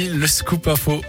Le scoop info.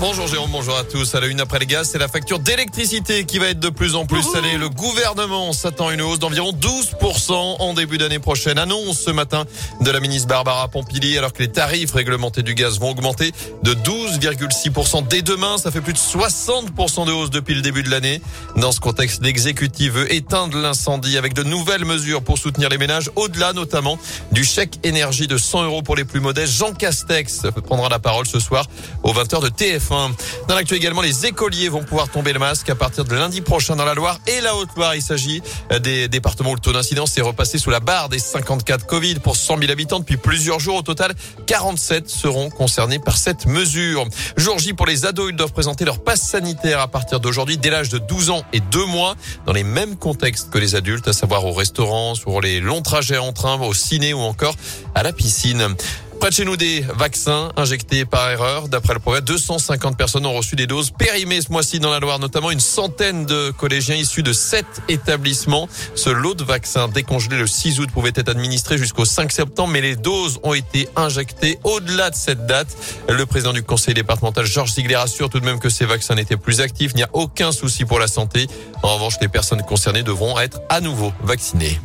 Bonjour Jérôme, bonjour à tous. À la une après les gaz, c'est la facture d'électricité qui va être de plus en plus salée. Le gouvernement s'attend à une hausse d'environ 12% en début d'année prochaine. Annonce ce matin de la ministre Barbara Pompili alors que les tarifs réglementés du gaz vont augmenter de 12,6% dès demain. Ça fait plus de 60% de hausse depuis le début de l'année. Dans ce contexte, l'exécutif veut éteindre l'incendie avec de nouvelles mesures pour soutenir les ménages au-delà notamment du chèque énergie de 100 euros pour les plus modestes. Jean Castex prendra la parole ce soir aux 20h de TF1. Dans l'actu également, les écoliers vont pouvoir tomber le masque à partir de lundi prochain dans la Loire et la Haute-Loire. Il s'agit des départements où le taux d'incidence est repassé sous la barre des 54 Covid pour 100 000 habitants depuis plusieurs jours. Au total, 47 seront concernés par cette mesure. Jour J pour les ados, ils doivent présenter leur passe sanitaire à partir d'aujourd'hui dès l'âge de 12 ans et 2 mois dans les mêmes contextes que les adultes, à savoir au restaurant, sur les longs trajets en train, au ciné ou encore à la piscine. Près de chez nous, des vaccins injectés par erreur. D'après le progrès, 250 personnes ont reçu des doses périmées ce mois-ci dans la Loire, notamment une centaine de collégiens issus de sept établissements. Ce lot de vaccins décongelé le 6 août pouvait être administré jusqu'au 5 septembre, mais les doses ont été injectées au-delà de cette date. Le président du conseil départemental, Georges Ziegler, assure tout de même que ces vaccins n'étaient plus actifs. Il n'y a aucun souci pour la santé. En revanche, les personnes concernées devront être à nouveau vaccinées.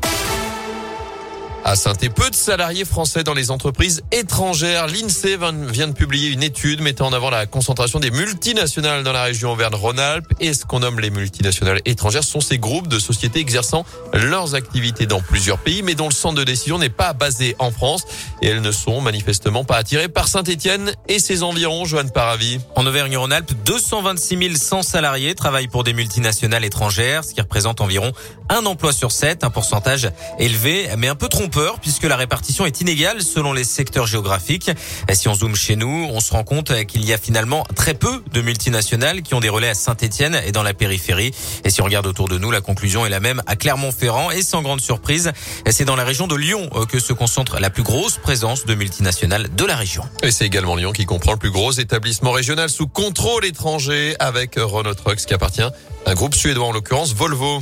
À saint peu de salariés français dans les entreprises étrangères. L'INSEE vient de publier une étude mettant en avant la concentration des multinationales dans la région Auvergne-Rhône-Alpes. Et ce qu'on nomme les multinationales étrangères sont ces groupes de sociétés exerçant leurs activités dans plusieurs pays, mais dont le centre de décision n'est pas basé en France. Et elles ne sont manifestement pas attirées par Saint-Etienne et ses environs. Joanne Paravi. En Auvergne-Rhône-Alpes, 226 100 salariés travaillent pour des multinationales étrangères, ce qui représente environ un emploi sur sept, un pourcentage élevé, mais un peu trompé peur puisque la répartition est inégale selon les secteurs géographiques. Et si on zoome chez nous, on se rend compte qu'il y a finalement très peu de multinationales qui ont des relais à Saint-Etienne et dans la périphérie. Et si on regarde autour de nous, la conclusion est la même à Clermont-Ferrand et sans grande surprise, c'est dans la région de Lyon euh, que se concentre la plus grosse présence de multinationales de la région. Et c'est également Lyon qui comprend le plus gros établissement régional sous contrôle étranger avec Renault Trucks qui appartient à un groupe suédois en l'occurrence Volvo.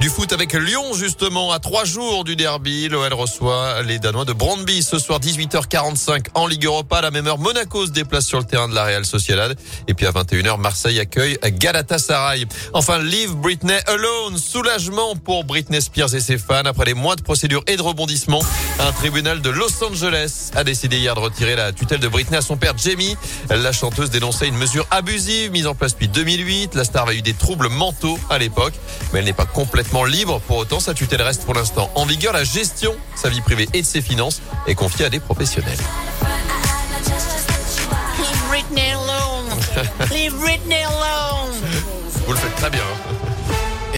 Du foot avec Lyon justement à trois jours du derby. L'OL reçoit les Danois de Brandby ce soir 18h45 en Ligue Europa. À la même heure, Monaco se déplace sur le terrain de la Real Sociedad. Et puis à 21h, Marseille accueille Galatasaray. Enfin, Leave Britney Alone. Soulagement pour Britney Spears et ses fans. Après les mois de procédure et de rebondissement, un tribunal de Los Angeles a décidé hier de retirer la tutelle de Britney à son père Jamie. La chanteuse dénonçait une mesure abusive mise en place depuis 2008. La star a eu des troubles mentaux à l'époque, mais elle n'est pas complètement libre. Pour autant, sa tutelle reste pour l'instant en vigueur. La gestion de sa vie privée et de ses finances est confiée à des professionnels. Leave Britney alone. Leave Britney alone. Vous le faites très bien. Hein.